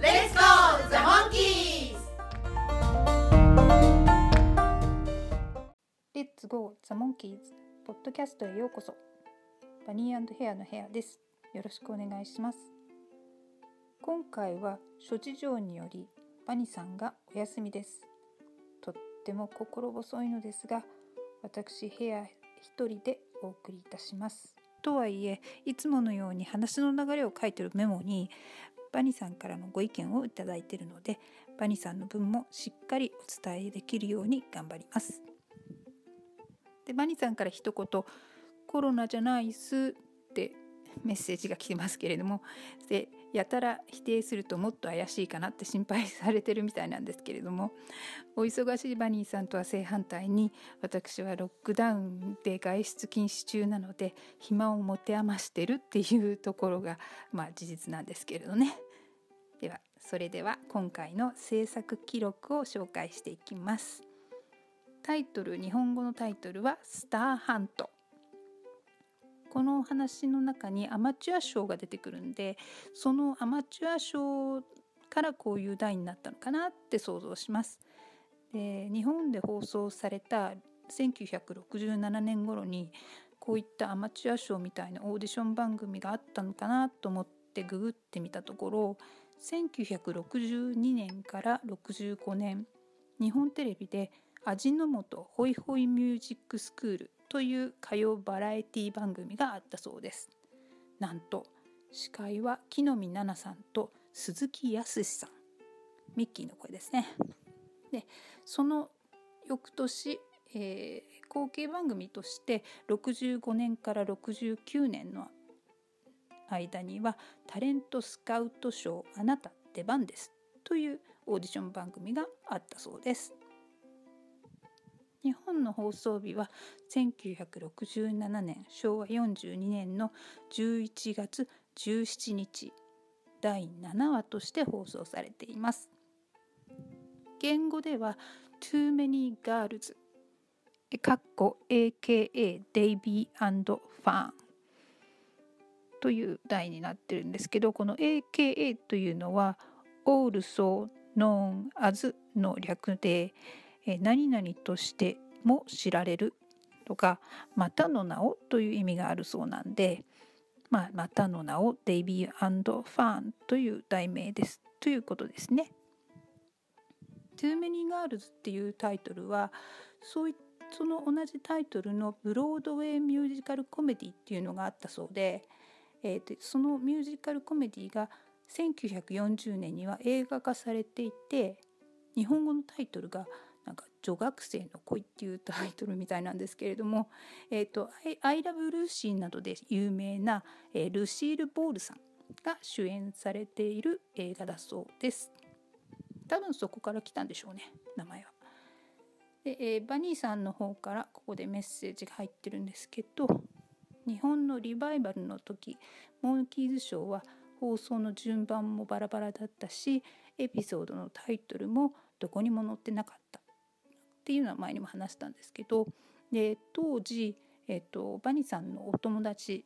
Let's go the monkeys! レッツゴーザモンキーズポッドキャストへようこそ。バニーヘアのヘアです。よろしくお願いします。今回は諸事情によりバニさんがお休みです。とっても心細いのですが私ヘア一人でお送りいたします。とはいえいつものように話の流れを書いてるメモにバニさんからのご意見をいただいているのでバニさんの分もしっかりお伝えできるように頑張ります。でバニさんから一言「コロナじゃないっす」ってメッセージが来てますけれどもでやたら否定するともっと怪しいかなって心配されてるみたいなんですけれどもお忙しいバニーさんとは正反対に私はロックダウンで外出禁止中なので暇を持て余してるっていうところがまあ事実なんですけれどね。ではそれでは今回の制作記録を紹介していきます。タイトル日本語のタイトルは「スターハント」。この話の中にアマチュア賞が出てくるんでそのアマチュア賞からこういう題になったのかなって想像します。で日本で放送された1967年頃にこういったアマチュア賞みたいなオーディション番組があったのかなと思ってググってみたところ1962年から65年日本テレビで味の素ホイホイミュージックスクールという歌謡バラエティ番組があったそうです。なんと司会は木の実奈々さんと鈴木康さん。ミッキーの声ですね。でその翌年、えー、後継番組として65年から69年の間にはタレントスカウト賞あなた出番です。というオーディション番組があったそうです。日本の放送日は1967年昭和42年の11月17日第7話として放送されています。言語では Too Many Girls かっこ AKA デイビーファンという題になってるんですけどこの AKA というのは Also Known as の略でえ何々としても知られるとかまたの名をという意味があるそうなんで、まあ、またの名をデイビーファンという題名ですということですね。Too Many Girls っていうタイトルはそういその同じタイトルのブロードウェイミュージカルコメディっていうのがあったそうで、えー、とそのミュージカルコメディが1940年には映画化されていて日本語のタイトルがなんか女学生の恋っていうタイトルみたいなんですけれども「えーと、アイラブルーシー」などで有名な、えー、ルシール・ボールさんが主演されている映画だそうです。多分そこから来たんでしょうね名前は。で、えー、バニーさんの方からここでメッセージが入ってるんですけど日本のリバイバルの時モンキーズショーは放送の順番もバラバラだったしエピソードのタイトルもどこにも載ってなかっていうのは前にも話したんですけどで当時、えーと、バニさんのお友達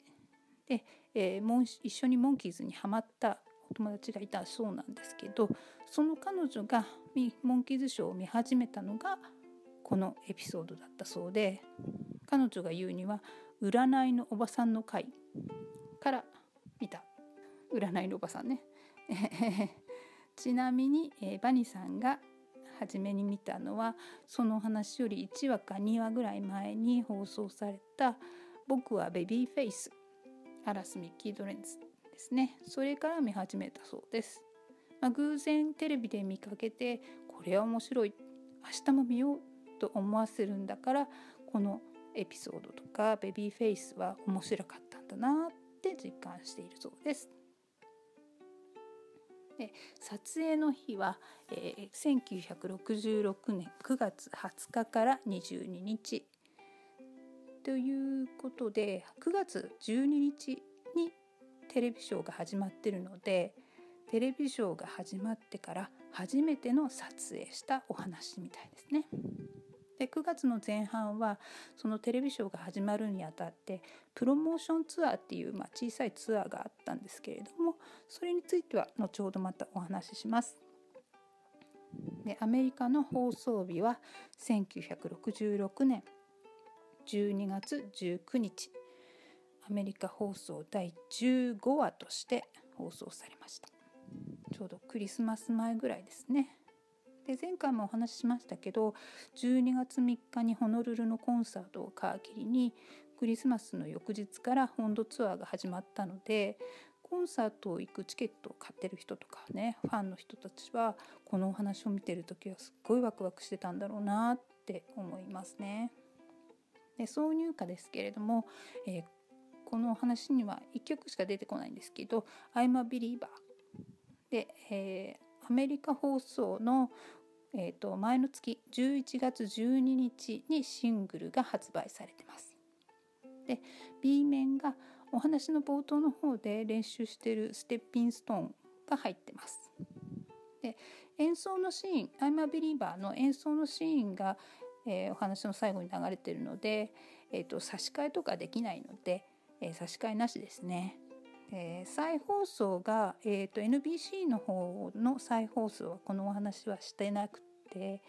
で、えー、もん一緒にモンキーズにハマったお友達がいたそうなんですけどその彼女がモンキーズショーを見始めたのがこのエピソードだったそうで彼女が言うには占いのおばさんの会から見た。占いのおばさんね。ちなみに、えー、バニさんが初めに見たのはその話より1話か2話ぐらい前に放送された「僕はベビーフェイス」アラス・ミッキー・ドレンズですねそれから見始めたそうです、まあ、偶然テレビで見かけてこれは面白い明日も見ようと思わせるんだからこのエピソードとかベビーフェイスは面白かったんだなって実感しているそうです。で撮影の日は、えー、1966年9月20日から22日ということで9月12日にテレビショーが始まってるのでテレビショーが始まってから初めての撮影したお話みたいですね。で9月の前半はそのテレビショーが始まるにあたってプロモーションツアーっていう、まあ、小さいツアーがあったんですけれどもそれについては後ほどまたお話しします。でアメリカの放送日は1966年12月19日。アメリカ放送第15話として放送されました。ちょうどクリスマス前ぐらいですね。で前回もお話ししましたけど12月3日にホノルルのコンサートを皮切りにクリスマスの翌日から本土ツアーが始まったのでコンサートを行くチケットを買ってる人とかねファンの人たちはこのお話を見てる時はすっごいワクワクしてたんだろうなって思いますね。で挿入歌ですけれども、えー、このお話には1曲しか出てこないんですけど「I'm a Believer」で、えー、アメリカ放送の、えーと、前の月11月12日にシングルが発売されてます。で B 面がお話の冒頭の方で練習してるステッピンストーンが入ってます。で演奏のシーン「I'm a Believer」の演奏のシーンが、えー、お話の最後に流れてるので、えーと、差し替えとかできないので、えー、差し替えなしですね。えー、再放送が、えーと、NBC の方の再放送はこのお話はしてなくて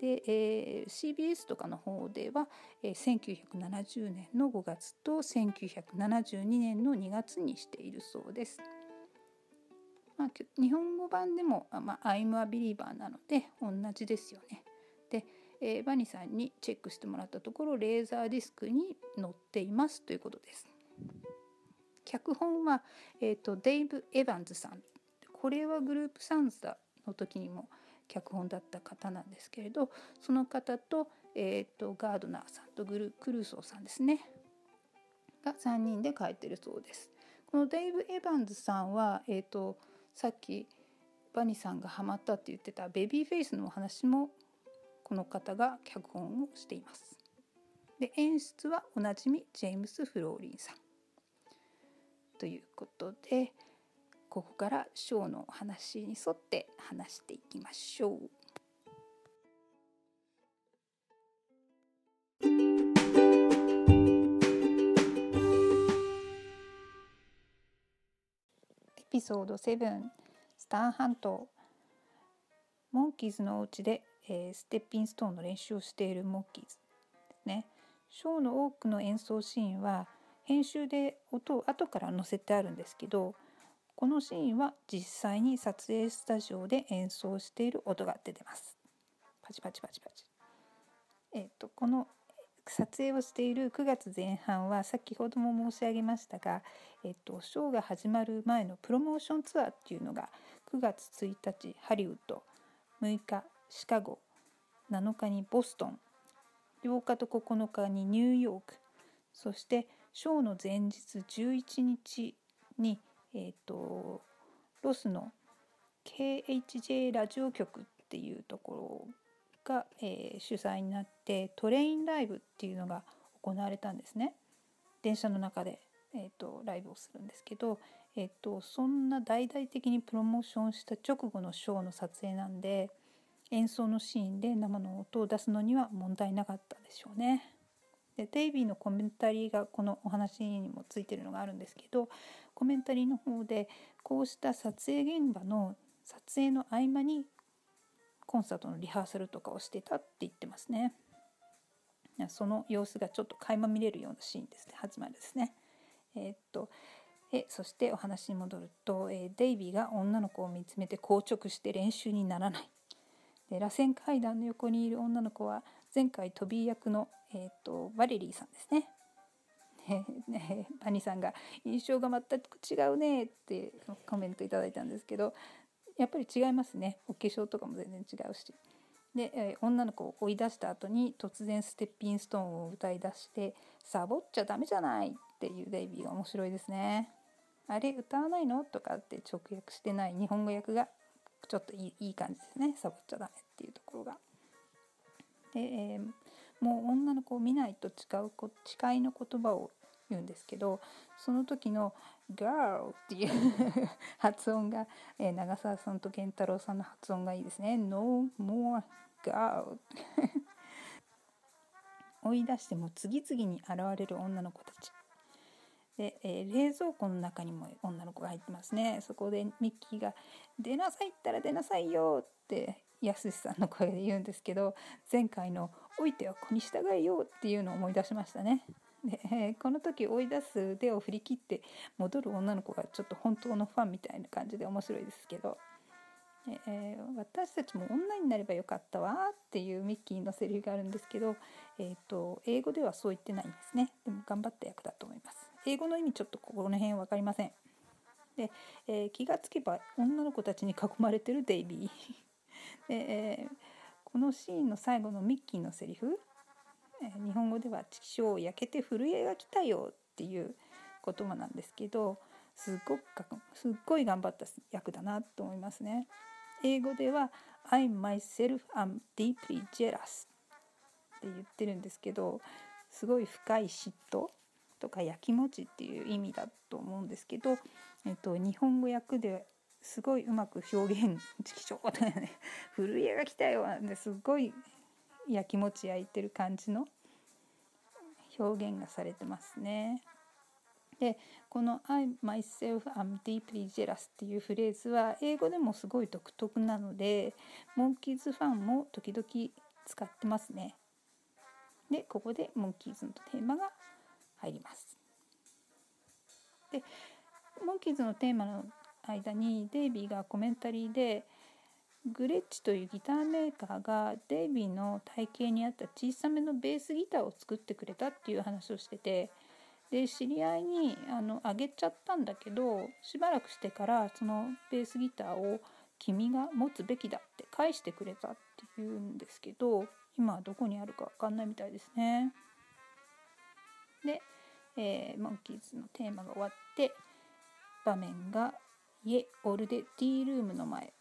で、えー、CBS とかの方では、えー、1970年の5月と1972年の2月にしているそうです。まあ、日本語版でも「まあ、I'm a Believer」なので同じですよね。で、えー、バニさんにチェックしてもらったところレーザーディスクに載っていますということです。脚本は、えーと、デイブ・エヴァンズさんこれはグループサンザの時にも脚本だった方なんですけれどその方と,、えーと、ガードナーさんとグルクルーソーさんですねが3人で書いてるそうです。このデイブ・エヴァンズさんは、えーとさっきバニさんがハマったって言ってたベビーフェイスのお話もこの方が脚本をしています。で演出はおなじみジェームス・フローリンさん。ということでここからショーの話に沿って話していきましょう。エピソード7スタン半島モンキーズのお家で、えー、ステッピンストーンの練習をしているモンキーズですね。ショーの多くの演奏シーンは編集で音を後から載せてあるんですけどこのシーンは実際に撮影スタジオで演奏している音が出てます。パチパチパチパチ。えっ、とこの撮影をしている9月前半は先ほども申し上げましたが、えっと、ショーが始まる前のプロモーションツアーっていうのが9月1日ハリウッド6日シカゴ7日にボストン8日と9日にニューヨークそしてショーの前日11日に、えーと、ロスの KHJ ラジオ局っていうところが、えー、主催になってトレインライブっていうのが行われたんですね。電車の中で、えーと、ライブをするんですけど、えーとそんな大々的にプロモーションした直後のショーの撮影なんで演奏のシーンで生の音を出すのには問題なかったでしょうね。でデイビーのコメンタリーがこのお話にもついてるのがあるんですけどコメンタリーの方でこうした撮影現場の撮影の合間にコンサートのリハーサルとかをしてたって言ってますね。その様子がちょっと垣間見れるようなシーンですね始まるですね。えー、っとえそしてお話に戻ると、え、デイビーが女の子を見つめて硬直して練習にならない。で螺旋階段の横にいる女の子は前回トビー役のえーと、バレリーさんですね。ね バニさんが「印象が全く違うね」ってコメントいただいたんですけどやっぱり違いますねお化粧とかも全然違うし。で、え、女の子を追い出した後に突然ステッピンストーンを歌い出して「サボっちゃダメじゃない」っていうデイビーが面白いですね。あれ歌わないのとかって直訳してない日本語訳がちょっといいいい感じですねサボっちゃダメっていうところが。で、えーもう女の子を見ないと誓うこ誓いの言葉を言うんですけどその時の「girl」っていう 発音が、えー長澤さんと健太郎さんの発音がいいですね「no more girl 」追い出しても次々に現れる女の子たち。で、えー冷蔵庫の中にも女の子が入ってますね。そこでミッキーが「出なさいったら出なさいよ」ってやすしさんの声で言うんですけど前回の「おいては子に従えよう」っていうのを思い出しましたね。で、えーこの時追い出す腕を振り切って戻る女の子がちょっと本当のファンみたいな感じで面白いですけど、えー私たちも女になればよかったわっていうミッキーのセリフがあるんですけど、えー、と英語ではそう言ってないんですね。でも頑張った役だと思います。英語の意味ちょっとこの辺分かりません。で、えー気がつけば女の子たちに囲まれてるデイビー。で、えーこのシーンの最後のミッキーのセリフ、えー日本語では「チキショー焼けて震えが来たよ」っていう言葉なんですけどすっごくかすっごい頑張った役だなと思いますね。英語では「I myself am deeply jealous」って言ってるんですけどすごい深い嫉妬とかやきもちっていう意味だと思うんですけど、えっと、日本語訳ですごいうまく表現「チキショー」とかね「震えが来たよ」なんですごいやきもち焼いてる感じの表現がされてますね。でこの「I myself am deeply jealous」っていうフレーズは英語でもすごい独特なのでモンキーズファンも時々使ってますね。でここでモンキーズのテーマが入ります。でモンキーズのテーマの間にデイビーがコメンタリーでグレッチというギターメーカーがデイビーの体型に合った小さめのベースギターを作ってくれたっていう話をしててで知り合いにあのあげちゃったんだけどしばらくしてからそのベースギターを君が持つべきだって返してくれたって言うんですけど今はどこにあるか分かんないみたいですね。で、えーモンキーズのテーマが終わって場面が家オルデティールームの前。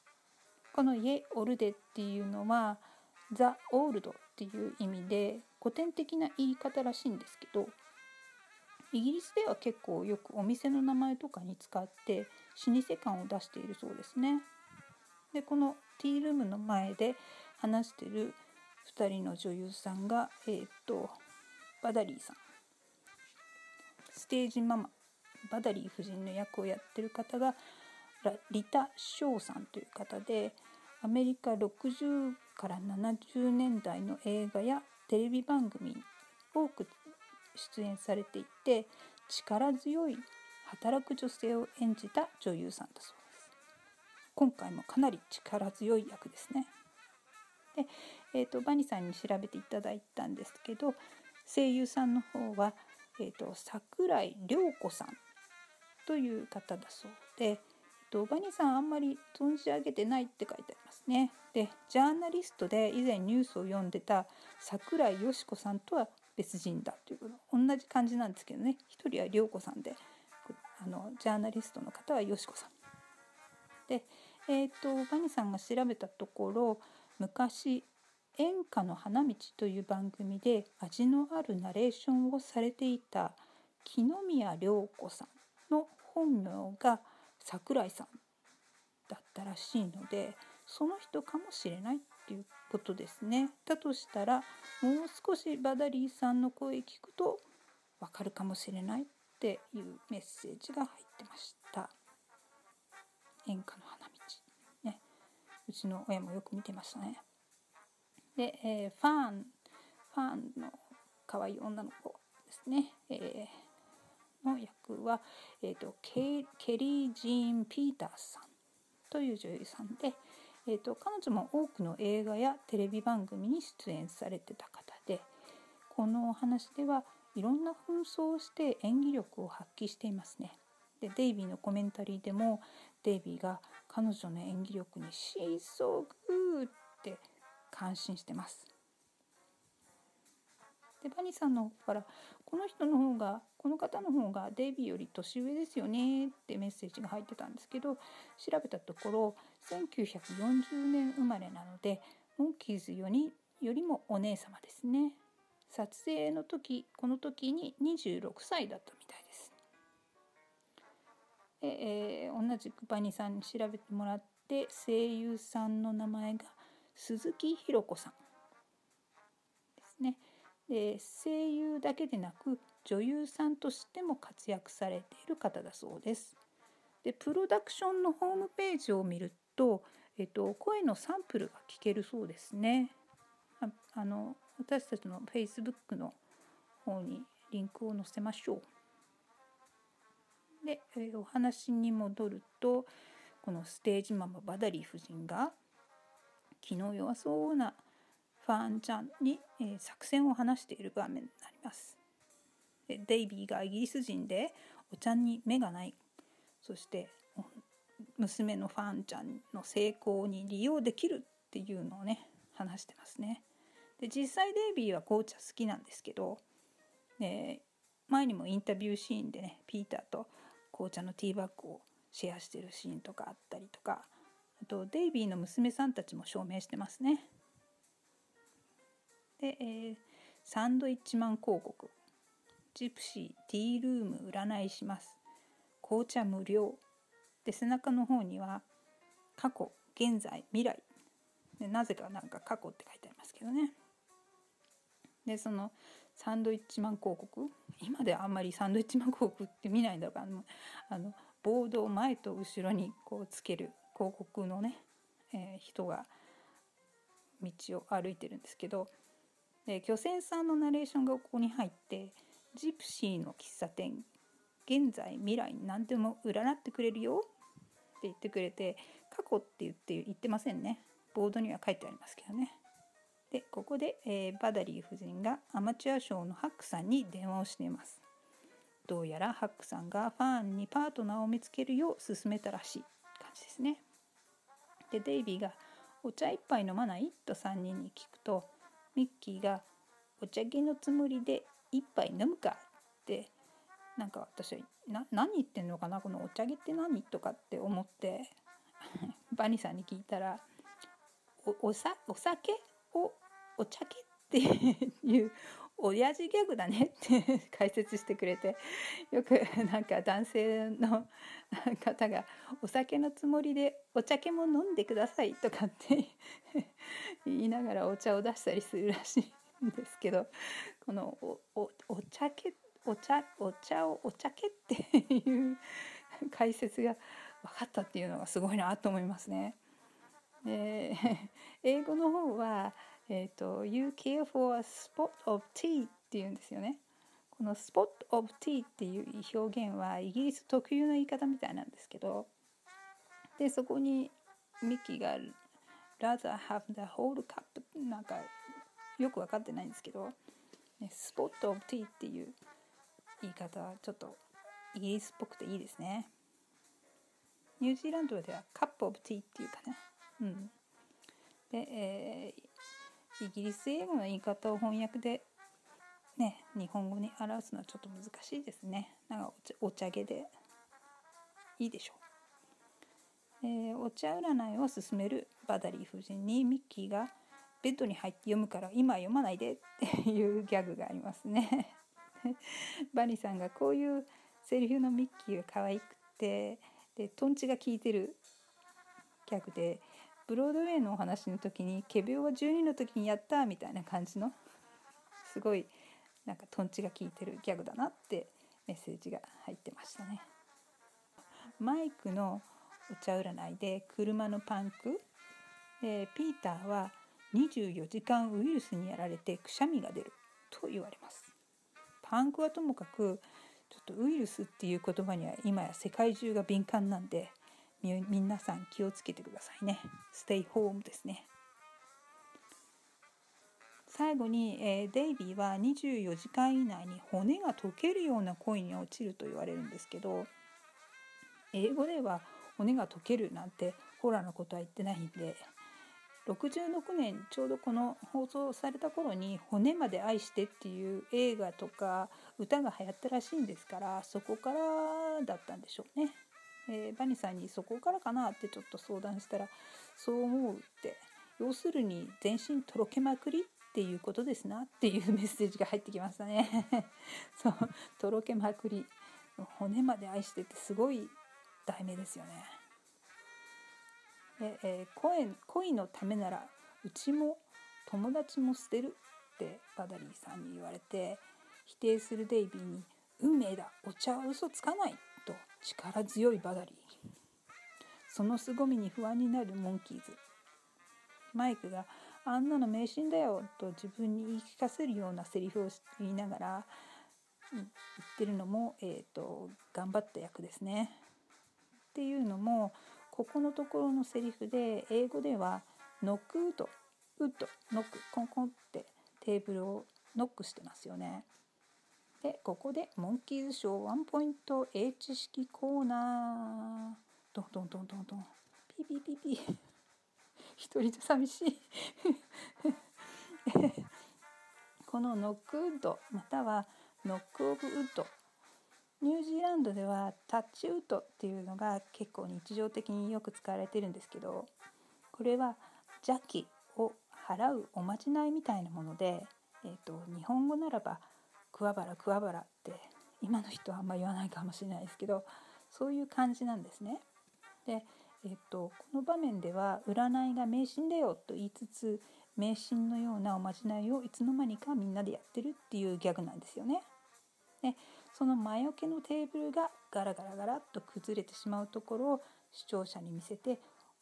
この家オルデっていうのはザ・オールドっていう意味で古典的な言い方らしいんですけどイギリスでは結構よくお店の名前とかに使って老舗感を出しているそうですね。でこのティールームの前で話してる2人の女優さんがえーっとバダリーさん。ステージママ。バダリー夫人の役をやってる方がリタ・ショーさんという方でアメリカ60から70年代の映画やテレビ番組に多く出演されていて力強い働く女性を演じた女優さんだそうです。今回もかなり力強い役ですね。で、えー、とバニさんに調べていただいたんですけど声優さんの方は、えー、と桜井涼子さんという方だそうで、とバニーさんあんまり存じ上げてないって書いてありますね。でジャーナリストで以前ニュースを読んでた桜井よし子さんとは別人だということ同じ感じなんですけどね一人は涼子さんであのジャーナリストの方はよし子さん。で、えー、とバニーさんが調べたところ昔「演歌の花道」という番組で味のあるナレーションをされていた木宮涼子さんの本名が桜井さんだったらしいのでその人かもしれないっていうことですね。だとしたらもう少しバダリーさんの声聞くとわかるかもしれないっていうメッセージが入ってました。演歌の花道ねうちの親もよく見てましたね。で、えーファンファンの可愛い女の子ですね、えーの役は、えー、とケケリー・ジーン・ピータースさんという女優さんで、えー、と彼女も多くの映画やテレビ番組に出演されてた方でこのお話ではいろんな紛争をして演技力を発揮していますね。でデイビーのコメンタリーでもデイビーが彼女の演技力に「She's so good」って感心してます。でバニーさんの方からこの人の方がこの方の方がデイビーより年上ですよねってメッセージが入ってたんですけど調べたところ1940年生まれなのでモンキーズよりよりもお姉様ですね。撮影の時この時に26歳だったみたいです。で、えー、同じくバニーさんに調べてもらって声優さんの名前が鈴木ひろ子さんですね。で声優だけでなく女優さんとしても活躍されている方だそうです。でプロダクションのホームページを見ると、えっと、声のサンプルが聞けるそうですね。ああの私たちの Facebook の方にリンクを載せましょう。で、えー、お話に戻るとこのステージママバダリー夫人が気の弱そうなファンちゃんに、え、作戦を話している場面になります。デイビーがイギリス人でおちゃんに目がないそして娘のファンちゃんの成功に利用できるっていうのをね話してますね。で実際デイビーは紅茶好きなんですけど、で前にもインタビューシーンでねピーターと紅茶のティーバッグをシェアしてるシーンとかあったりとかあとデイビーの娘さんたちも証明してますね。で、えー、サンドイッチマン広告。ジプシーティールーム占いします。紅茶無料。で背中の方には過去現在未来。でなぜかなんか過去って書いてありますけどね。でそのサンドイッチマン広告。今ではあんまりサンドイッチマン広告って見ないんだからあのボードを前と後ろにこうつける広告のね、えー、人が道を歩いてるんですけどで漁船さんのナレーションがここに入ってジプシーの喫茶店現在未来何でも占ってくれるよって言ってくれて過去って言って言ってませんね。ボードには書いてありますけどね。でここで、えー、バダリー夫人がアマチュア賞のハックさんに電話をしています。どうやらハックさんがファンにパートナーを見つけるよう勧めたらしい。感じですね。でデイビーが「お茶一杯飲まない?」と3人に聞くとミッキーが「お茶毛のつもりで一杯飲むか」ってなんか私はな何言ってんのかなこのお茶毛って何？とかって思って バニーさんに聞いたらおおさお酒をお茶毛っていう親父ギャグだねって解説してくれてよくなんか男性の方が「お酒のつもりでお茶けも飲んでください」とかって言いながらお茶を出したりするらしいんですけどこのおおお茶けお茶お茶をお茶けっていう解説が分かったっていうのがすごいなと思いますね。で英語の方はえっ、ー、と「You care for a spot of tea」っていうんですよね。この「spot of tea」っていう表現はイギリス特有の言い方みたいなんですけどでそこにミッキーが「rather have the whole cup」なんかよく分かってないんですけど「ね、spot of tea」っていう言い方はちょっとイギリスっぽくていいですね。ニュージーランドではカップオブティーっていうかね。うん。で、えー、イギリス英語の言い方を翻訳でね日本語に表すのはちょっと難しいですね。なんかお茶毛でいいでしょう、えー、お茶占いを勧めるバダリー夫人にミッキーがベッドに入って読むから今読まないでっていうギャグがありますね。バニーさんがこういうセリフのミッキーが可愛くてでトンチが効いてるギャグでブロードウェイのお話の時に「仮病は12の時にやった」みたいな感じのすごいなんかとんちが効いてるギャグだなってメッセージが入ってましたね。マイクのお茶占いで車のパンクでピーターは24時間ウイルスにやられてくしゃみが出ると言われます。パンクはともかくちょっとウイルスっていう言葉には今や世界中が敏感なんで皆さん気をつけてくださいね。ステイホームですね。最後に、えー、デイビーは24時間以内に骨が溶けるような恋に落ちると言われるんですけど英語では骨が溶けるなんてホラーのことは言ってないんで66年ちょうどこの放送された頃に「骨まで愛して」っていう映画とか歌が流行ったらしいんですからそこからだったんでしょうね。えー、バニさんにそこからかなってちょっと相談したらそう思うって。要するに全身とろけまくりっていうことですなっていうメッセージが入ってきましたね。そうとろけまくり。骨まで愛しててすごい題名ですよね。で、えー、恋恋のためならうちも友達も捨てるってバダリーさんに言われて否定するデイビーに「運命だお茶は嘘つかない」力強いバダリーその凄みに不安になるモンキーズマイクが「あんなの迷信だよ」と自分に言い聞かせるようなセリフを言いながら、言ってるのも、えーと、頑張った役ですね。っていうのもここのところのセリフで英語では「ノックウッド」「ウッド」「ノック」コンコンってテーブルをノックしてますよね。でここでモンキーズショーワンポイント英知識コーナー。ドンドンドンドンドン。ピーピーピーピー。一人で寂しい。このノックウッドまたはノックオブウッド。ニュージーランドでは touch wood っていうのが結構日常的によく使われてるんですけどこれは邪気を払うおまじないみたいなもので、えーと日本語ならば桑原桑原って今の人はあんま言わないかもしれないですけどそういう感じなんですね。で、えっと、この場面では占いが迷信だよと言いつつ迷信のようなおまじないをいつの間にかみんなでやってるっていうギャグなんですよね。でその魔除けのテーブルがガラガラガラっと崩れてしまうところを視聴者に見せて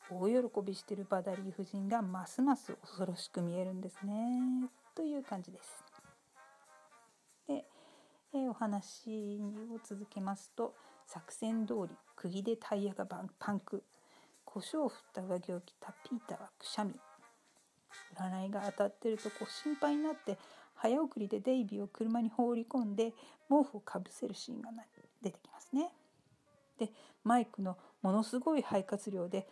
大喜びしてるバダリー夫人がますます恐ろしく見えるんですねという感じです。えー、お話を続けますと作戦通り釘でタイヤがパンク胡椒を振った上着を着たピーターはくしゃみ占いが当たってるとこう心配になって早送りでデイビーを車に放り込んで毛布をかぶせるシーンが出てきますね。でマイクのものすごい肺活量で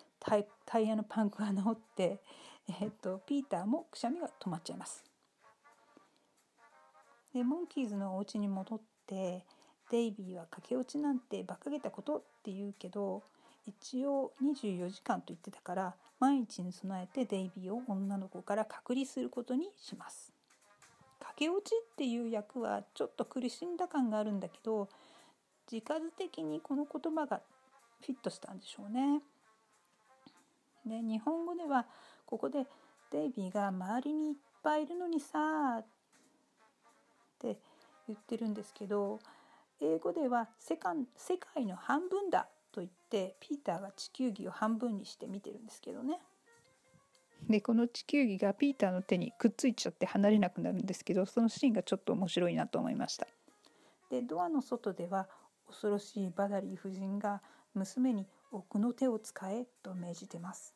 タイヤのパンクが治って、えー、っとピーターもくしゃみが止まっちゃいます。でモンキーズのお家に戻ってデイビーは駆け落ちなんて馬鹿げたことって言うけど一応24時間と言ってたから毎日に備えてデイビーを女の子から隔離することにします。駆け落ちっていう役はちょっと苦しんだ感があるんだけど字数的にこの言葉がフィットしたんでしょうね。で日本語ではここでデイビーが周りにいっぱいいるのにさって言ってるんですけど英語では世界世界の半分だと言ってピーターが地球儀を半分にして見てるんですけどね。でこの地球儀がピーターの手にくっついちゃって離れなくなるんですけどそのシーンがちょっと面白いなと思いました。でドアの外では恐ろしいバダリー夫人が娘に奥の手を使えと命じてます。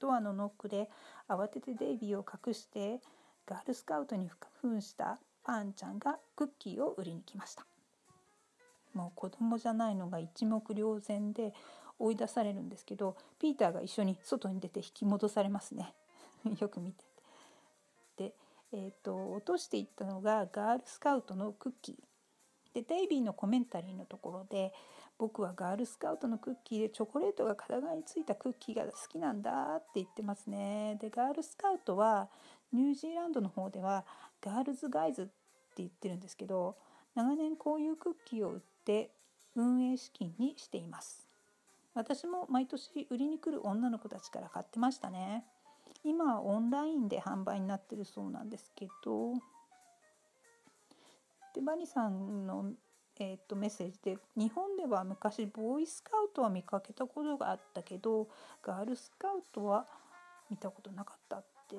ドアのノックで慌ててデイビーを隠してガールスカウトに扮したパンちゃんがクッキーを売りに来ました。もう子供じゃないのが一目瞭然で追い出されるんですけどピーターが一緒に外に出て引き戻されますね。よく見てで、えーと、落としていったのがガールスカウトのクッキー。でデイビーのコメンタリーのところで僕はガールスカウトのクッキーでチョコレートが片側についたクッキーが好きなんだって言ってますね。でガールスカウトはニュージーランドの方ではガールズガイズって言ってるんですけど長年こういうクッキーを売って運営資金にしています。私も毎年売りに来る女の子たちから買ってましたね。今はオンラインで販売になってるそうなんですけど。でバニさんの、えー、とメッセージで日本では昔ボーイスカウトは見かけたことがあったけどガールスカウトは見たことなかったって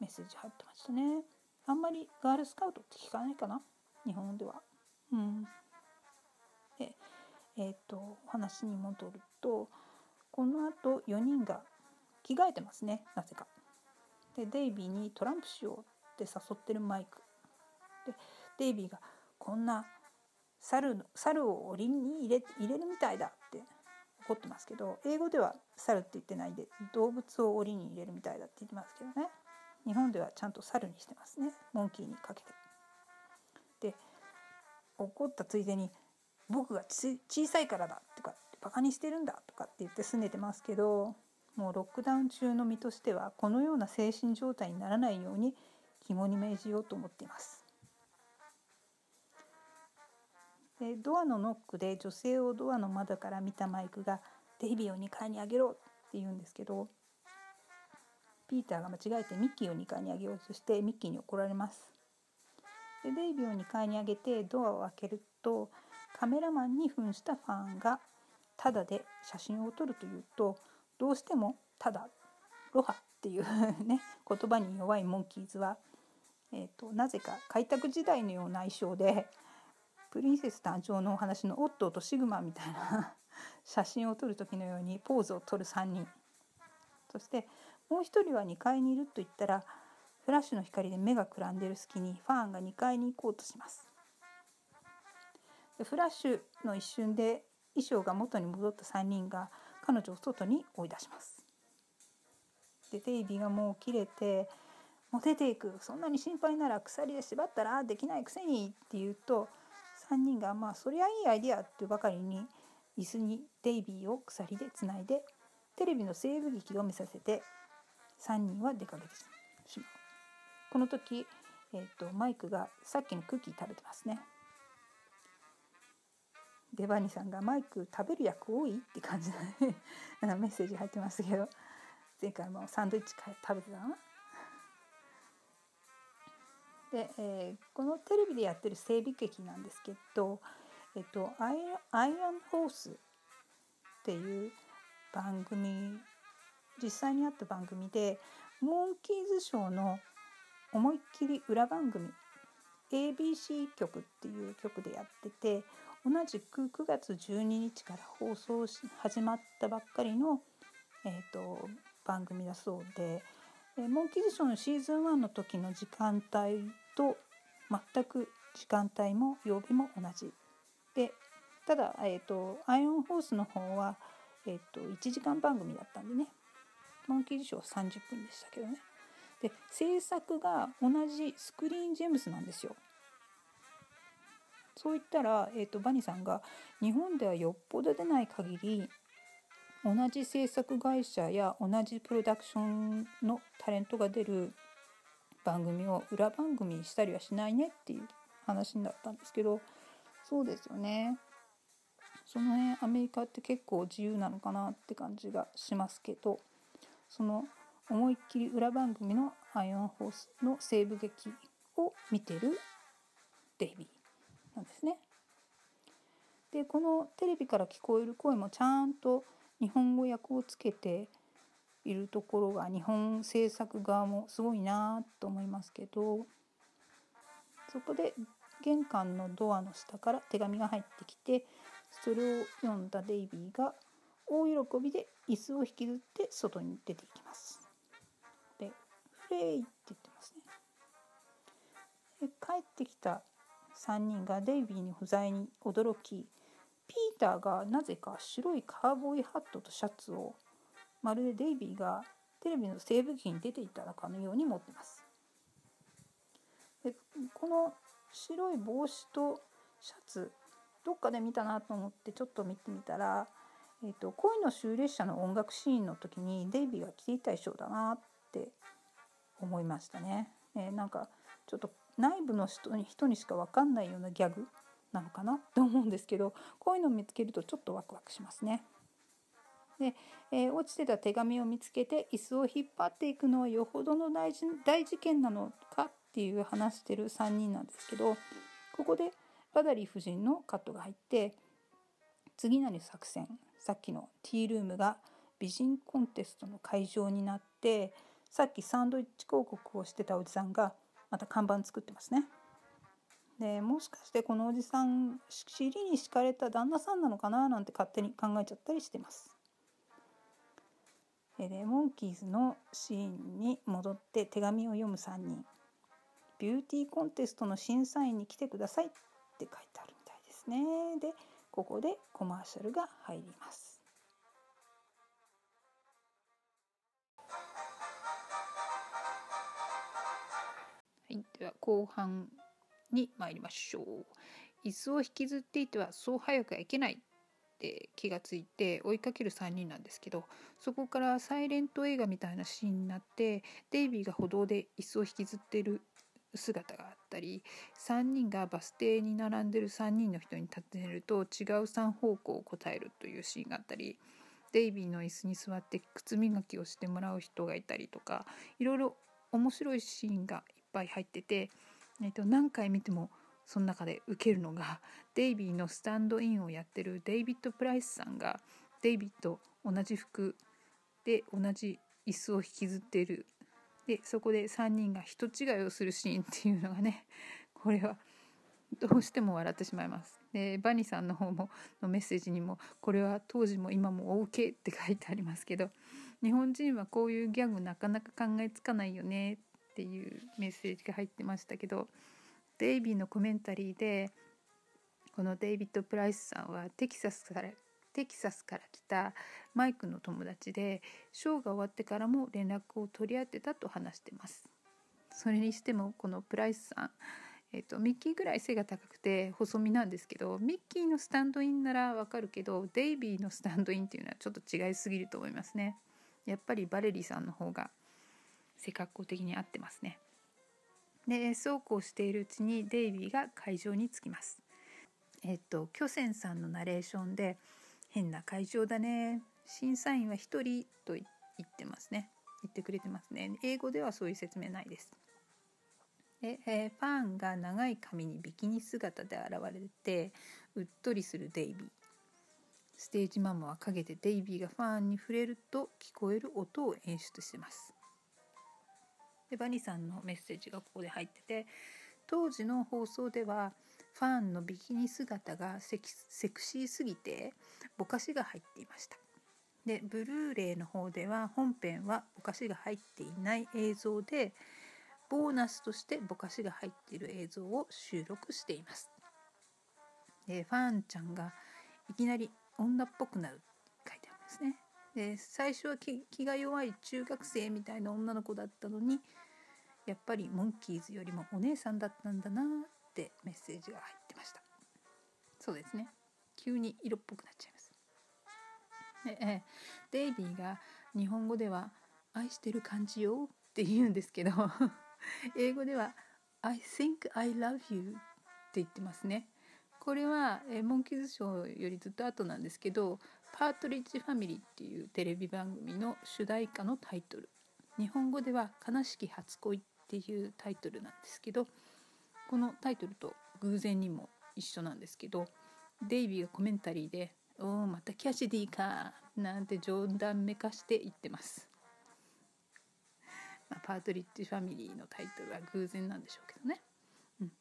メッセージ入ってましたね。あんまりガールスカウトって聞かないかな？日本では。うん。でえっ、ー、と話に戻るとこのあと4人が着替えてますね。なぜか。でデイビーにトランプしようって誘ってるマイク。でデイビーがこんな猿の猿を檻に入れ入れるみたいだって怒ってますけど英語では猿って言ってないで動物を檻に入れるみたいだって言ってますけどね。日本ではちゃんと猿にしてますねモンキーにかけて。で怒ったついでに「僕が小さいからだ」とか「バカにしてるんだ」とかって言って拗ねてますけどもうロックダウン中の身としてはこのような精神状態にならないように肝に銘じようと思っています。でドアのノックで女性をドアの窓から見たマイクが「デイビーを2階に上げろ」って言うんですけどピーターが間違えてミッキーを2階に上げようとしてミッキーに怒られます。でデイビーを2階に上げてドアを開けるとカメラマンに扮したファンがタダで写真を撮るというとどうしてもただロハっていうね言葉に弱いモンキーズは、えーと、なぜか開拓時代のような衣装でプリンセス誕生のお話のオットーとシグマみたいな写真を撮る時のようにポーズを撮る3人そしてもう一人は2階にいると言ったらフラッシュの光で目がくらんでる隙にファンが2階に行こうとします。フラッシュの一瞬で衣装が元に戻った3人が彼女を外に追い出します。でデイビーがもう切れて「もう出ていく。そんなに心配なら鎖で縛ったらできないくせに」って言うと3人が「まあそりゃいいアイデア」ってばかりに椅子にデイビーを鎖でつないでテレビの西部劇を見させて3人は出かけてしまう。この時、えーと、マイクがさっきのクッキー食べてますね。デバニさんがマイク食べる役多いって感じで メッセージ入ってますけど前回もサンドイッチ食べてたな。で、えー、このテレビでやってる整備劇なんですけど、えっと、アイアンホースっていう番組実際にあった番組でモンキーズショーの思いっきり裏番組 ABC 局っていう局でやってて同じく9月12日から放送し始まったばっかりの、えーと、番組だそうで、えー、モンキーズショーのシーズン1の時の時間帯と全く時間帯も曜日も同じ。でただ、えーと、アイオンホースの方は、えーと、1時間番組だったんでね。モンキーズショー30分でしたけどね。で制作が同じスクリーンジェームスなんですよ。そう言ったら、えーと、バニさんが日本ではよっぽど出ない限り同じ制作会社や同じプロダクションのタレントが出る番組を裏番組にしたりはしないねっていう話になったんですけどそうですよね。その辺アメリカって結構自由なのかなって感じがしますけど。その思いっきり裏番組のアイアンホースの西部劇を見てるデイビーなんですね。でこのテレビから聞こえる声もちゃんと日本語訳をつけているところが日本制作側もすごいなと思いますけどそこで玄関のドアの下から手紙が入ってきてそれを読んだデイビーが大喜びで椅子を引きずって外に出ていきます。で「フレイ」って言ってますね。で帰ってきた3人がデイビーに不在に驚きピーターがなぜか白いカーボーイハットとシャツをまるでデイビーがテレビの西部劇に出ていたかのように持ってます。でこの白い帽子とシャツどっかで見たなと思ってちょっと見てみたら、えーと、恋の終列車の音楽シーンの時にデイビーが着ていた衣装だなって思いましたね。えー、なんかちょっと内部の人に人にしか分かんないようなギャグなのかなと思うんですけどこういうのを見つけるとちょっとワクワクしますね。で、えー、落ちてた手紙を見つけて椅子を引っ張っていくのはよほどの大事大事件なのかっていう話してる3人なんですけどここでバダリー夫人のカットが入って次なる作戦さっきのティールームが美人コンテストの会場になってさっきサンドイッチ広告をしてたおじさんがまた看板作ってますね。でもしかしてこのおじさん尻に敷かれた旦那さんなのかな？なんて勝手に考えちゃったりしてます。でモンキーズのシーンに戻って手紙を読む3人ビューティーコンテストの審査員に来てくださいって書いてあるみたいですねでここでコマーシャルが入ります。はい、では後半に参りましょう。椅子を引きずっていてはそう早くはいけないって気がついて追いかける3人なんですけどそこからサイレント映画みたいなシーンになってデイビーが歩道で椅子を引きずってる姿があったり3人がバス停に並んでる3人の人に尋ねると違う3方向を答えるというシーンがあったりデイビーの椅子に座って靴磨きをしてもらう人がいたりとかいろいろ面白いシーンがいっぱい入ってて、えっと、何回見てもその中で受けるのがデイビーのスタンドインをやってるデイビッド・プライスさんがデイビッド同じ服で同じ椅子を引きずっているでそこで3人が人違いをするシーンっていうのがね これはどうしても笑ってしまいます。でバニさんの方ものメッセージにもこれは当時も今も OK って書いてありますけど日本人はこういうギャグなかなか考えつかないよねっていうメッセージが入ってましたけどデイビーのコメンタリーでこのデイビッド・プライスさんはテキサスからテキサスから来たマイクの友達でショーが終わってからも連絡を取り合ってたと話してます。それにしてもこのプライスさんえっと、ミッキーぐらい背が高くて細身なんですけどミッキーのスタンドインならわかるけどデイビーのスタンドインっていうのはちょっと違いすぎると思いますね。やっぱりバレリーさんの方が背格好的に合ってますね。でそうこうしているうちにデイビーが会場に着きます。えっと巨泉さんのナレーションで「変な会場だね。審査員は1人」と言ってますね。言ってくれてますね。英語ではそういう説明ないです。で、えー、ファンが長い髪にビキニ姿で現れてうっとりするデイビー。ステージママは陰でデイビーがファンに触れると聞こえる音を演出してます。でバニさんのメッセージがここで入ってて当時の放送ではファンのビキニ姿がセクシーすぎてぼかしが入っていました。でブルーレイの方では本編はぼかしが入っていない映像でボーナスとしてぼかしが入っている映像を収録しています。でファンちゃんがいきなり女っぽくなるって書いてあるんですね。で最初は気が弱い中学生みたいな女の子だったのにやっぱりモンキーズよりもお姉さんだったんだなってメッセージが入ってました。そうですね。急に色っぽくなっちゃいます。で、えデイビーが日本語では「愛してる感じよ」って言うんですけど 英語では「I think I love you」って言ってますね。これは、えモンキーズショーよりずっと後なんですけど「パートリッジファミリー」っていうテレビ番組の主題歌のタイトル。日本語では「悲しき初恋」っていうタイトルなんですけどこのタイトルと偶然にも一緒なんですけどデイビーがコメンタリーで「おおまたキャシディか」なんて冗談めかして言ってます。まあ、パートリッジファミリーのタイトルは偶然なんでしょうけどね。うん、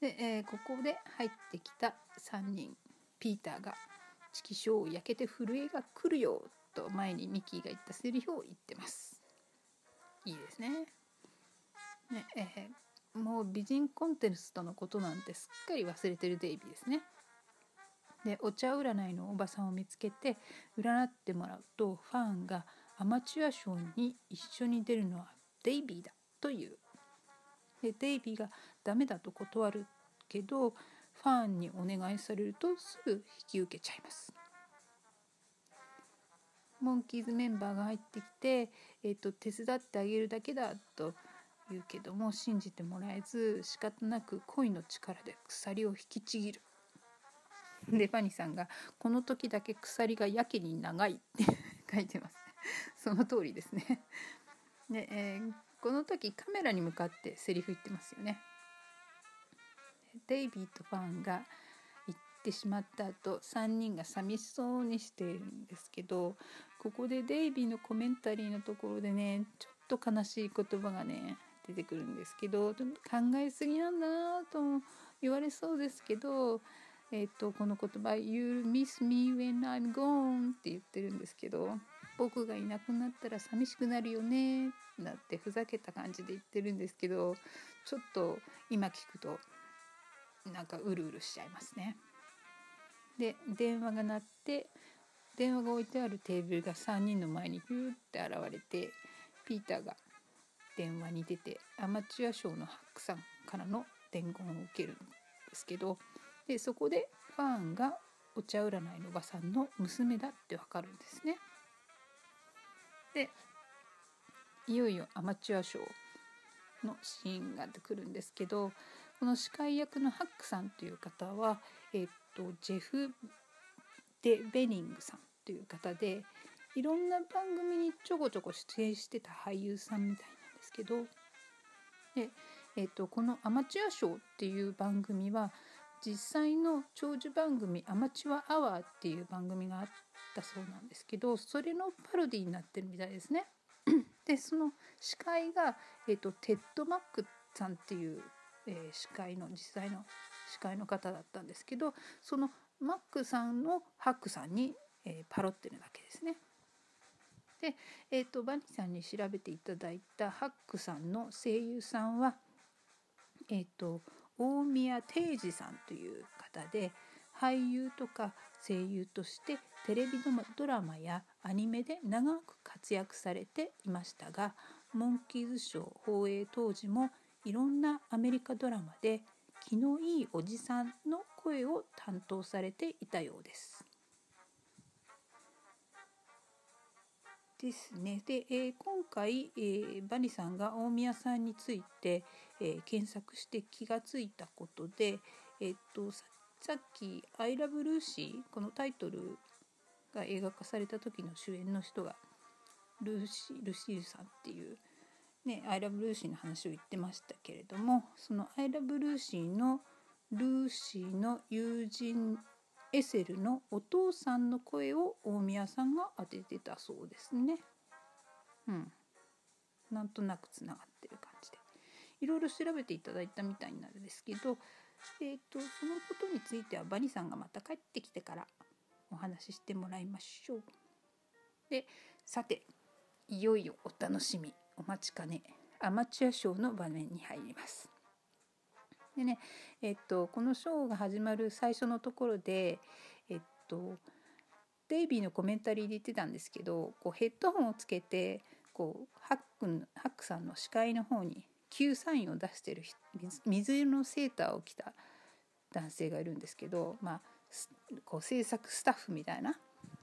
で、えー、ここで入ってきた3人ピーターが「チキショー焼けて震えが来るよ」と前にミキーが言ったセリフを言ってます。いいですね。ねえー、もう美人コンテストのことなんてすっかり忘れてるデイビーですね。でお茶占いのおばさんを見つけて占ってもらうとファンがアマチュア賞に一緒に出るのはデイビーだというでデイビーがダメだと断るけどファンにお願いされるとすぐ引き受けちゃいますモンキーズメンバーが入ってきて、えーと、手伝ってあげるだけだと言うけども信じてもらえず仕方なく恋の力で鎖を引きちぎる。でファニーさんが「この時だけ鎖がやけに長い」って 書いてます。その通りですね。で、えー、この時カメラに向かってセリフ言ってますよね。デイビーとファンが行ってしまった後3人が寂しそうにしているんですけどここでデイビーのコメンタリーのところでねちょっと悲しい言葉がね出てくるんですけど考えすぎなんだなと言われそうですけどえーと、この言葉「You miss me when I'm gone」って言ってるんですけど僕がいなくなったら寂しくなるよねなってふざけた感じで言ってるんですけどちょっと今聞くとなんかうるうるしちゃいますね。で電話が鳴って電話が置いてあるテーブルが3人の前にヒューって現れてピーターが電話に出てアマチュア賞のハックさんからの伝言を受けるんですけどでそこでファンがお茶占いのおばさんの娘だってわかるんですね。でいよいよアマチュア賞のシーンが出てくるんですけどこの司会役のハックさんという方は、えっとジェフ・デ・ベニングさんという方でいろんな番組にちょこちょこ出演してた俳優さんみたいけどで、えっとこの「アマチュアショー」っていう番組は実際の長寿番組「アマチュアアワー」っていう番組があったそうなんですけどそれのパロディになってるみたいですね。でその司会が、えーと、テッド・マックさんっていう、えー、司会の実際の司会の方だったんですけどそのマックさんのハックさんに、えー、パロってるわけですね。で、えーと、バニーさんに調べていただいたハックさんの声優さんは、えーと大宮定治さんという方で俳優とか声優としてテレビドラマやアニメで長く活躍されていましたがモンキーズショー放映当時もいろんなアメリカドラマで気のいいおじさんの声を担当されていたようです。ですね。で、えー、今回、えー、バニさんが大宮さんについて、えー、検索して気がついたことで、えっとさっき「アイラブルーシー」このタイトルが映画化された時の主演の人がルーシルシールさんっていうね「アイラブルーシー」の話を言ってましたけれどもその「アイラブルーシー」のルーシーの友人エセルのお父さんの声を大宮さんが当ててたそうですね。うん。なんとなくつながってる感じで。いろいろ調べていただいたみたいなんですけど、えーと、そのことについてはバニさんがまた帰ってきてからお話ししてもらいましょう。でさていよいよお楽しみお待ちかねアマチュアショーの場面に入ります。でねえっとこのショーが始まる最初のところでえっとデイビーのコメンタリーで言ってたんですけどこうヘッドホンをつけてこうハックハックさんの視界の方に救サインを出してる水色のセーターを着た男性がいるんですけど、まあ、こう制作スタッフみたいな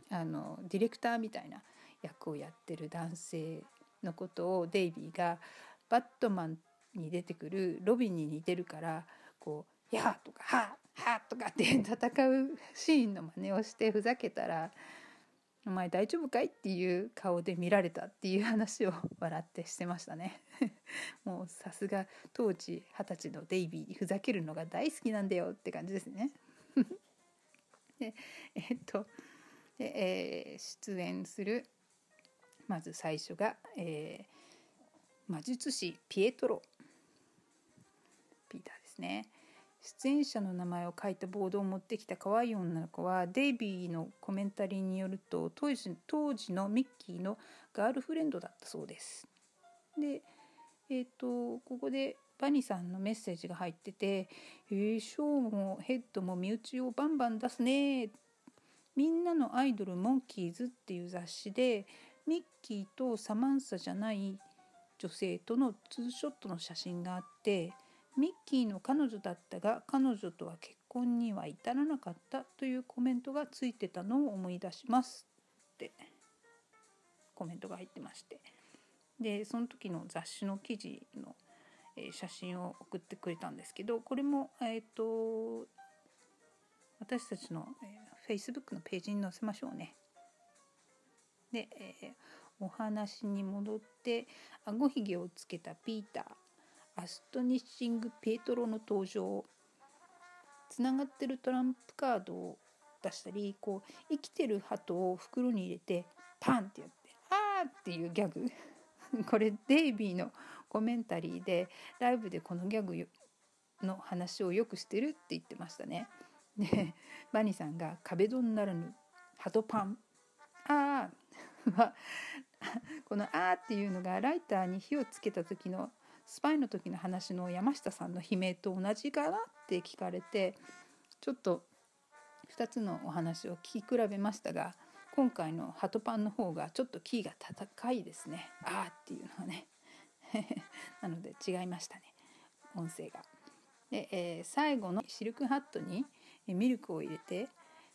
あのディレクターみたいな役をやってる男性のことをデイビーがバットマンに出てくるロビンに似てるからこう「やー」とか「はー」はーとかって 戦うシーンの真似をしてふざけたら「お前大丈夫かい?」っていう顔で見られたっていう話を笑ってしてましたね。もうさすが当時二十歳のデイビーふざけるのが大好きなんだよって感じですね。でえっとで、えー、出演するまず最初が、えー、魔術師ピエトロですね。出演者の名前を書いたボードを持ってきた可愛い女の子はデイビーのコメンタリーによると当時当時のミッキーのガールフレンドだったそうです。で、えーと、ここでバニさんのメッセージが入ってて「えー、ショーもヘッドも身内をバンバン出すね」みんなのアイドルモンキーズっていう雑誌でミッキーとサマンサじゃない女性とのツーショットの写真があってミッキーの彼女だったが彼女とは結婚には至らなかったというコメントがついてたのを思い出しますって。コメントが入ってまして。でその時の雑誌の記事の、写真を送ってくれたんですけどこれもえっ、ー、と私たちの、Facebook のページに載せましょうね。で、えー、お話に戻って顎ひげをつけたピーター。アストニッシング・ペートロの登場つながってるトランプカードを出したりこう生きてる鳩を袋に入れてパンってやって「あー!」っていうギャグ これデイビーのコメンタリーでライブでこのギャグの話をよくしてるって言ってましたね。でバニーさんが「壁ドンならぬ鳩パン」あーはこの「あー」っていうのがライターに火をつけた時のスパイの時の話の山下さんの悲鳴と同じかなって聞かれてちょっと2つのお話を聞き比べましたが今回のハトパンの方がちょっとキーが高いですね。あーっていうのはね。なので違いましたね音声が。で、えー、最後のシルクハットにミルクを入れて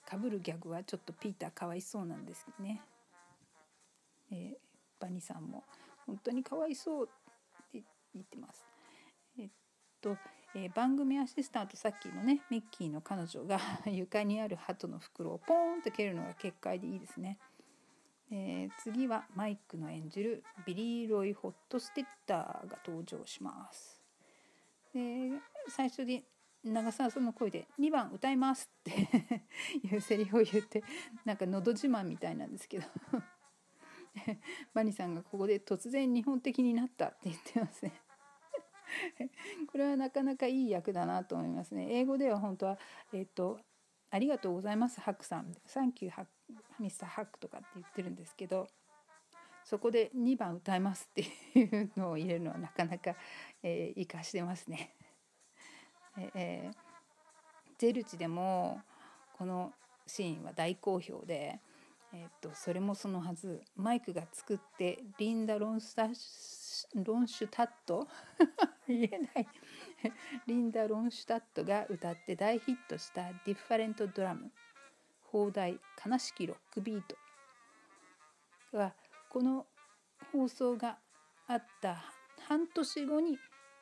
かぶるギャグはちょっとピーターかわいそうなんですけどね。えー、バニさんも本当にかわいそうっ言ってます。えっと、えー、番組アシスタントさっきのねミッキーの彼女が 床にある鳩の袋をポーンと蹴るのが結界でいいですね。えー、次はマイクの演じるビリー・ロイ・ホットステッターが登場します。で最初に長澤さんの声で「2番歌います」って いうセリフを言ってなんかのど自慢みたいなんですけど バニさんがここで突然日本的になったって言ってますね。これはなかなかいい役だなと思いますね。英語では本当はえっ、とありがとうございますハックさん。サンキューハックミスターハックとかって言ってるんですけどそこで2番歌いますっていうのを入れるのはなかなか、えー、活かしてますね。えー、ゼルチでもこのシーンは大好評で、え、っとそれもそのはず。マイクが作ってリンダ・ロンスタロンシュタット 言えない。リンダ・ロンシュタットが歌って大ヒットした「ディファレント・ドラム」放題「悲しきロックビート」はこの放送があった半年後に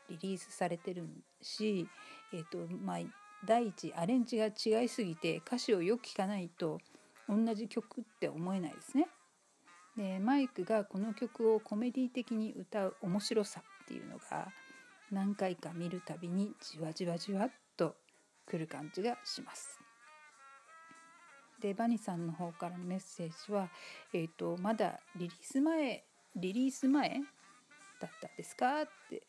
リリースされてるし、えーとまあ、第一アレンジが違いすぎて歌詞をよく聞かないと同じ曲って思えないですね。でマイクがこの曲をコメディ的に歌う面白さっていうのが何回か見るたびにじわじわじわっとくる感じがします。でバニさんの方からのメッセージは、えーと、まだリリース前リリース前だったんですかって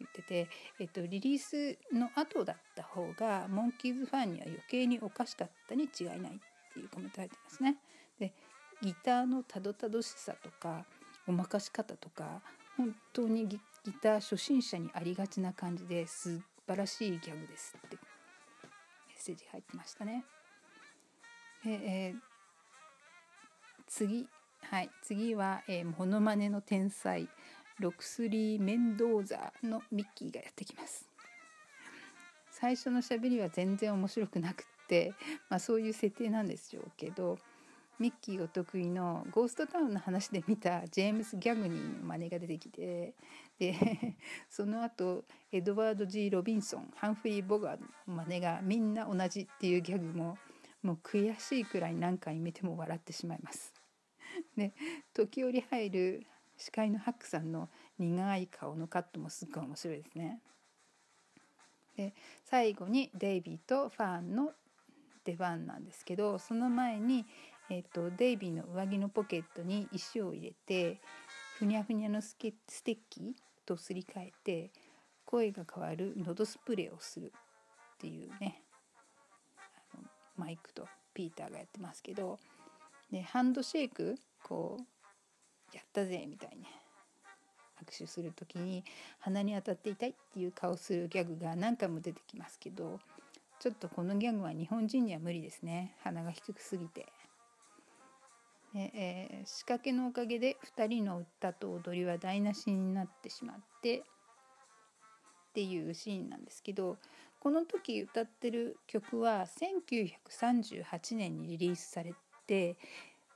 言ってて、えーと、リリースの後だった方がモンキーズファンには余計におかしかったに違いないっていうコメント入ってますね。でギターのたどたどしさとかごまかし方とか本当にギター初心者にありがちな感じです晴らしいギャグですってメッセージ入ってましたね。えー、次はい次は、えー、モノマネの天才ロクスリー・メンドーザのミッキーがやってきます最初のしゃべりは全然面白くなくって、まあ、そういう設定なんでしょうけどミッキーお得意のゴーストタウンの話で見たジェームス・ギャグニーの真似が出てきてで その後エドワード・ G・ ロビンソンハンフリー・ボガーの真似がみんな同じっていうギャグももう悔しいくらい何回見ても笑ってしまいます。で 時折入る司会のハックさんの苦い顔のカットもすっごい面白いですね。で最後にデイビーとファンの出番なんですけどその前に、えーと、デイビーの上着のポケットに石を入れてふにゃふにゃのスケステッキとすり替えて声が変わる喉スプレーをするっていうねマイクとピーターがやってますけどでハンドシェイクこうやったぜみたいに握手する時に鼻に当たって痛いっていう顔するギャグが何回も出てきますけどちょっとこのギャグは日本人には無理ですね鼻が低くすぎて。えー、仕掛けのおかげで2人の歌と踊りは台無しになってしまってっていうシーンなんですけどこの時歌ってる曲は1938年にリリースされて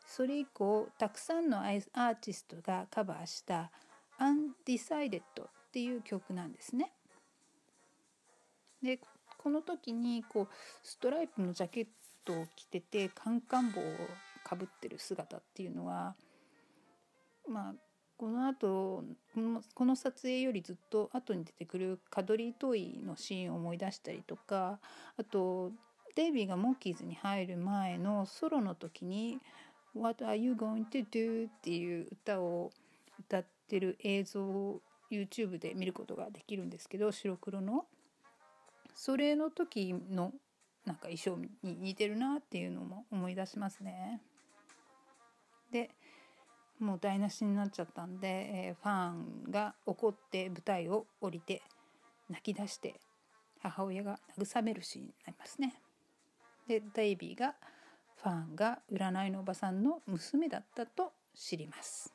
それ以降たくさんのアーティストがカバーした「Undecided」っていう曲なんですね。でこの時にこうストライプのジャケットを着ててカンカン帽をかぶってる姿っていうのはまあこの後この撮影よりずっと後に出てくるカドリー・トイのシーンを思い出したりとかあとデイビーがモンキーズに入る前のソロの時に「What are you going to do?」っていう歌を歌ってる映像を YouTube で見ることができるんですけど白黒のそれの時のなんか衣装に似てるなっていうのも思い出しますね。でもう台無しになっちゃったんで、えー、ファンが怒って舞台を降りて泣き出して母親が慰めるシーンになりますね。でデイビーがファンが占いのおばさんの娘だったと知ります。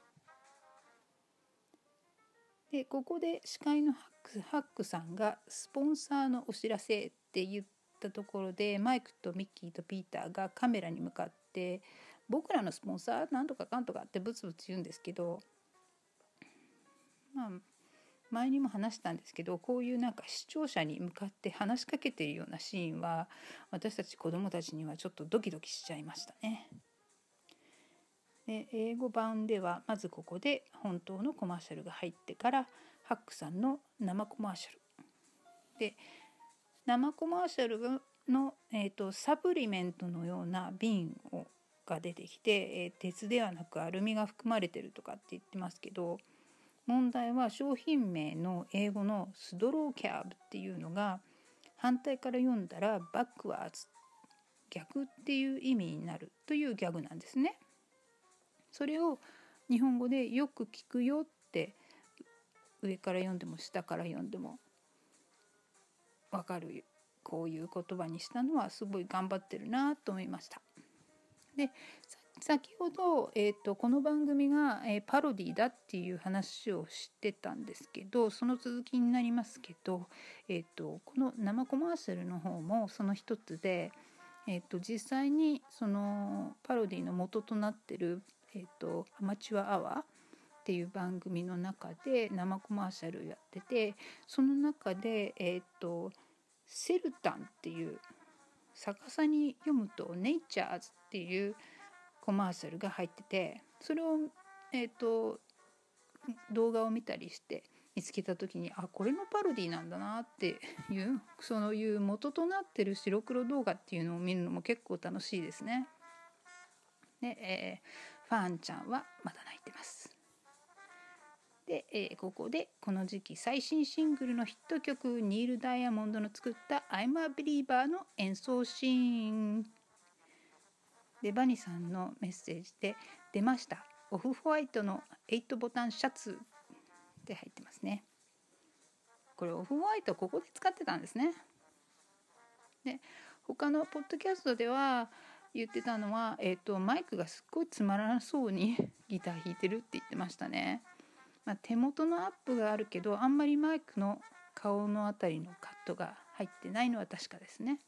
でここで司会のハックハックさんがスポンサーのお知らせって言ったところでマイクとミッキーとピーターがカメラに向かって「僕らのスポンサーなんとかかんとか」ってブツブツ言うんですけどまあ前にも話したんですけどこういうなんか視聴者に向かって話しかけてるようなシーンは私たち子供たちにはちょっとドキドキしちゃいましたね。で英語版ではまずここで本当のコマーシャルが入ってからハックさんの生コマーシャルで生コマーシャルの、えーと、サプリメントのような瓶をが出てきて、えー、鉄ではなくアルミが含まれてるとかって言ってますけど問題は商品名の英語のスドローキャブっていうのが反対から読んだらバックワーズ逆っていう意味になるというギャグなんですね。それを日本語でよく聞くよって上から読んでも下から読んでも分かるこういう言葉にしたのはすごい頑張ってるなと思いました。で先ほど、えーと、この番組が、えー、パロディだっていう話をしてたんですけどその続きになりますけど、えーと、この生コマーシャルの方もその一つで、えーと実際にそのパロディの元となってるえーと、アマチュアアワーっていう番組の中で生コマーシャルやっててその中で、えーと、セルタンっていう逆さに読むと「ネイチャーズ」っていうコマーシャルが入っててそれを、えーと動画を見たりして見つけた時にあこれのパロディなんだなっていう そういう元となってる白黒動画っていうのを見るのも結構楽しいですね。で、えファンちゃんはまだ泣いてます。で、えー、ここでこの時期最新シングルのヒット曲ニール・ダイヤモンドの作った「I'm a Believer」の演奏シーン。でバニさんのメッセージで出ました。オフホワイトの8ボタンシャツって入ってますね。これオフホワイトここで使ってたんですね。で他のポッドキャストでは言ってたのは、えーと、マイクがすっごいつまらなそうに ギター弾いてるって言ってましたね。まあ、手元のアップがあるけどあんまりマイクの顔の辺りのカットが入ってないのは確かですね。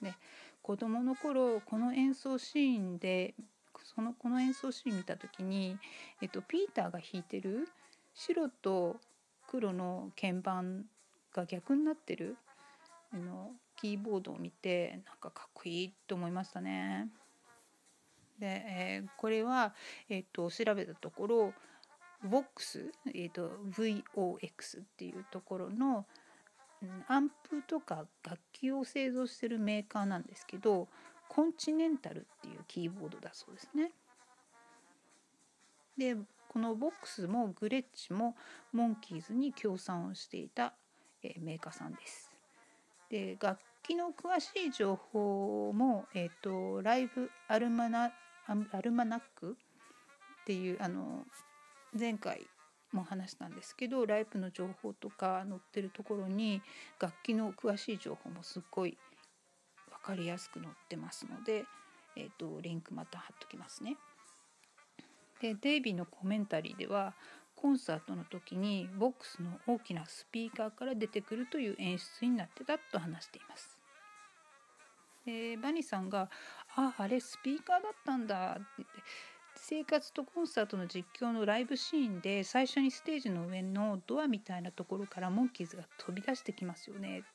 で子供の頃この演奏シーンでそのこの演奏シーン見た時に、えっと、ピーターが弾いてる白と黒の鍵盤が逆になってるあのキーボードを見てなんかかっこいいと思いましたね。で、えー、これは、えーと、調べたところ VOX、えーと、VOX っていうところのアンプとか楽器を製造してるメーカーなんですけどコンチネンタルっていうキーボードだそうですね。でこの VOX もグレッチもモンキーズに協賛をしていた、え、メーカーさんです。で楽器の詳しい情報も、えーと、ライブアルマナアルマナックっていうあの前回も話したんですけどライブの情報とか載ってるところに楽器の詳しい情報もすっごい分かりやすく載ってますので、えーと、リンクまた貼っときますね。でデイビーのコメンタリーではコンサートの時にボックスの大きなスピーカーから出てくるという演出になってたと話しています。でバニーさんが「ああれスピーカーだったんだ」って言って生活とコンサートの実況のライブシーンで最初にステージの上のドアみたいなところからモンキーズが飛び出してきますよねって。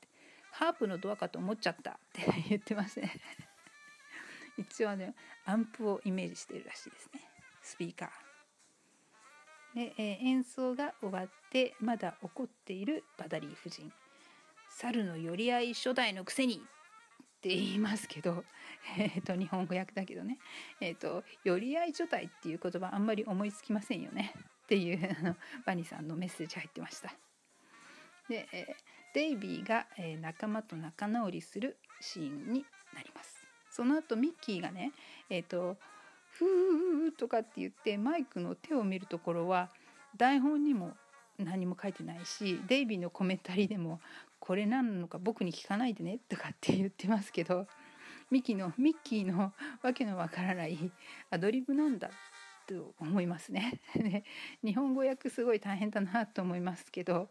ハープのドアかと思っちゃったって 言ってますね 一応ねアンプをイメージしてるらしいですね。スピーカー。で、えー、演奏が終わってまだ怒っているバダリー夫人。猿の寄り合い初代のくせにって言いますけど、えーと、日本語訳だけどね、えーと「寄り合い所帯」っていう言葉あんまり思いつきませんよねっていうあのバニーさんのメッセージ入ってました。で、えー、デイビーが、えー、仲間と仲直りするシーンになります。その後ミッキーがね、えーとふーとかって言ってマイクの手を見るところは台本にも何も書いてないしデイビーのコメンタリーでも「これ何なのか僕に聞かないでね」とかって言ってますけどミキのミッキーのわけのわからないアドリブなんだと思います ね。日本語訳すごい大変だなと思いますけど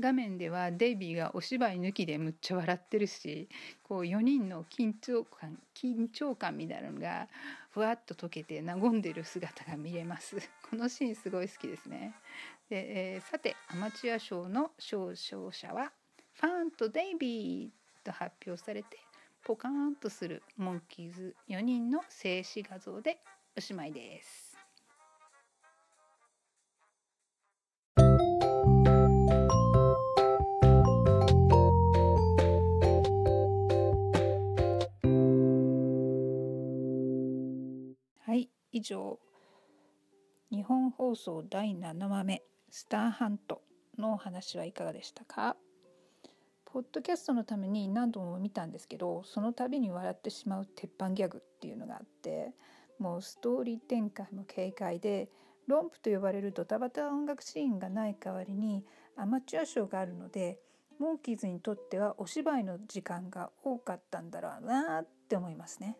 画面ではデイビーがお芝居抜きでむっちゃ笑ってるしこう4人の緊張感緊張感みたいなのがふわっと溶けて和んでる姿が見れます このシーンすごい好きですねで、えー、さてアマチュア賞の表彰者はファンとデイビーと発表されてポカーンとするモンキーズ4人の静止画像でおしまいです。以上。日本放送第7話目スターハントのお話はいかがでしたか？ポッドキャストのために何度も見たんですけどその度に笑ってしまう鉄板ギャグっていうのがあってもうストーリー展開も軽快でロンプと呼ばれるドタバタ音楽シーンがない代わりにアマチュア賞があるのでモンキーズにとってはお芝居の時間が多かったんだろうなって思いますね。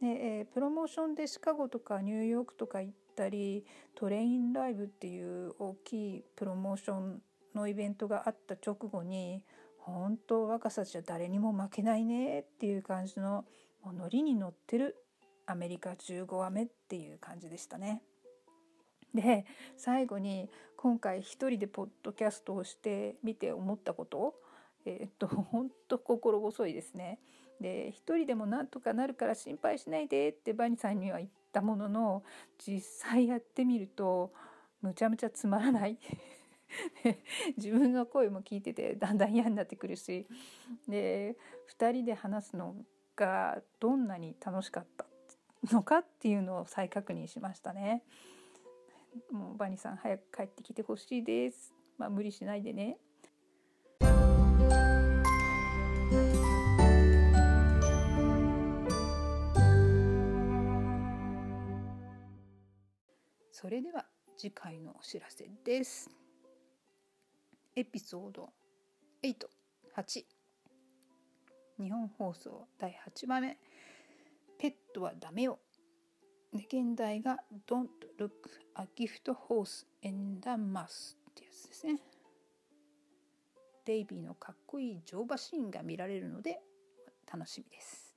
で、えー、プロモーションでシカゴとかニューヨークとか行ったりトレインライブっていう大きいプロモーションのイベントがあった直後に本当若さじゃ誰にも負けないねっていう感じのもうノリに乗ってるアメリカ15話目っていう感じでしたね。で最後に今回一人でポッドキャストをしてみて思ったことえー、っと本当心細いですね。で一人でもなんとかなるから心配しないでってバニさんには言ったものの実際やってみるとむちゃむちゃつまらない自分の声も聞いててだんだん嫌になってくるしで2人で話すのがどんなに楽しかったのかっていうのを再確認しましたね。もうバニさん早く帰ってきてほしいです。まあ無理しないでね。それでは次回のお知らせです。エピソード8、8日本放送第8話目ペットはダメよ現代が Don't look a gift horse in the mouth ってやつですね。デイビーのかっこいい乗馬シーンが見られるので楽しみです。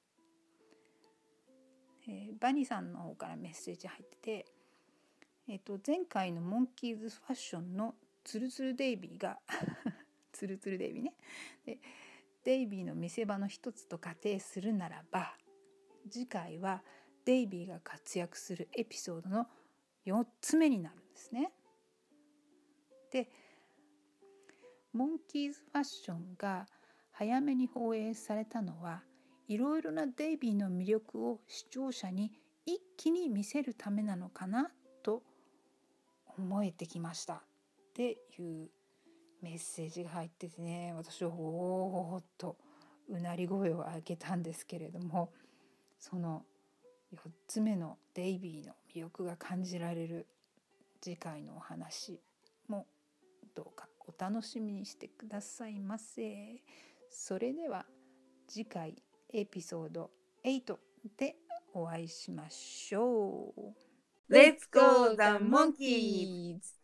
えー、バニーさんの方からメッセージ入っててえっと、前回のモンキーズファッションのツルツルデイビーが ツルツルデイビーねでデイビーの見せ場の一つと仮定するならば次回はデイビーが活躍するエピソードの4つ目になるんですね。でモンキーズファッションが早めに放映されたのはいろいろなデイビーの魅力を視聴者に一気に見せるためなのかなと思えてきましたっていうメッセージが入っててね私はおおっとうなり声を上げたんですけれどもその4つ目のデイビーの魅力が感じられる次回のお話もどうかお楽しみにしてくださいませ。それでは次回エピソード8でお会いしましょう。Let's go the monkeys!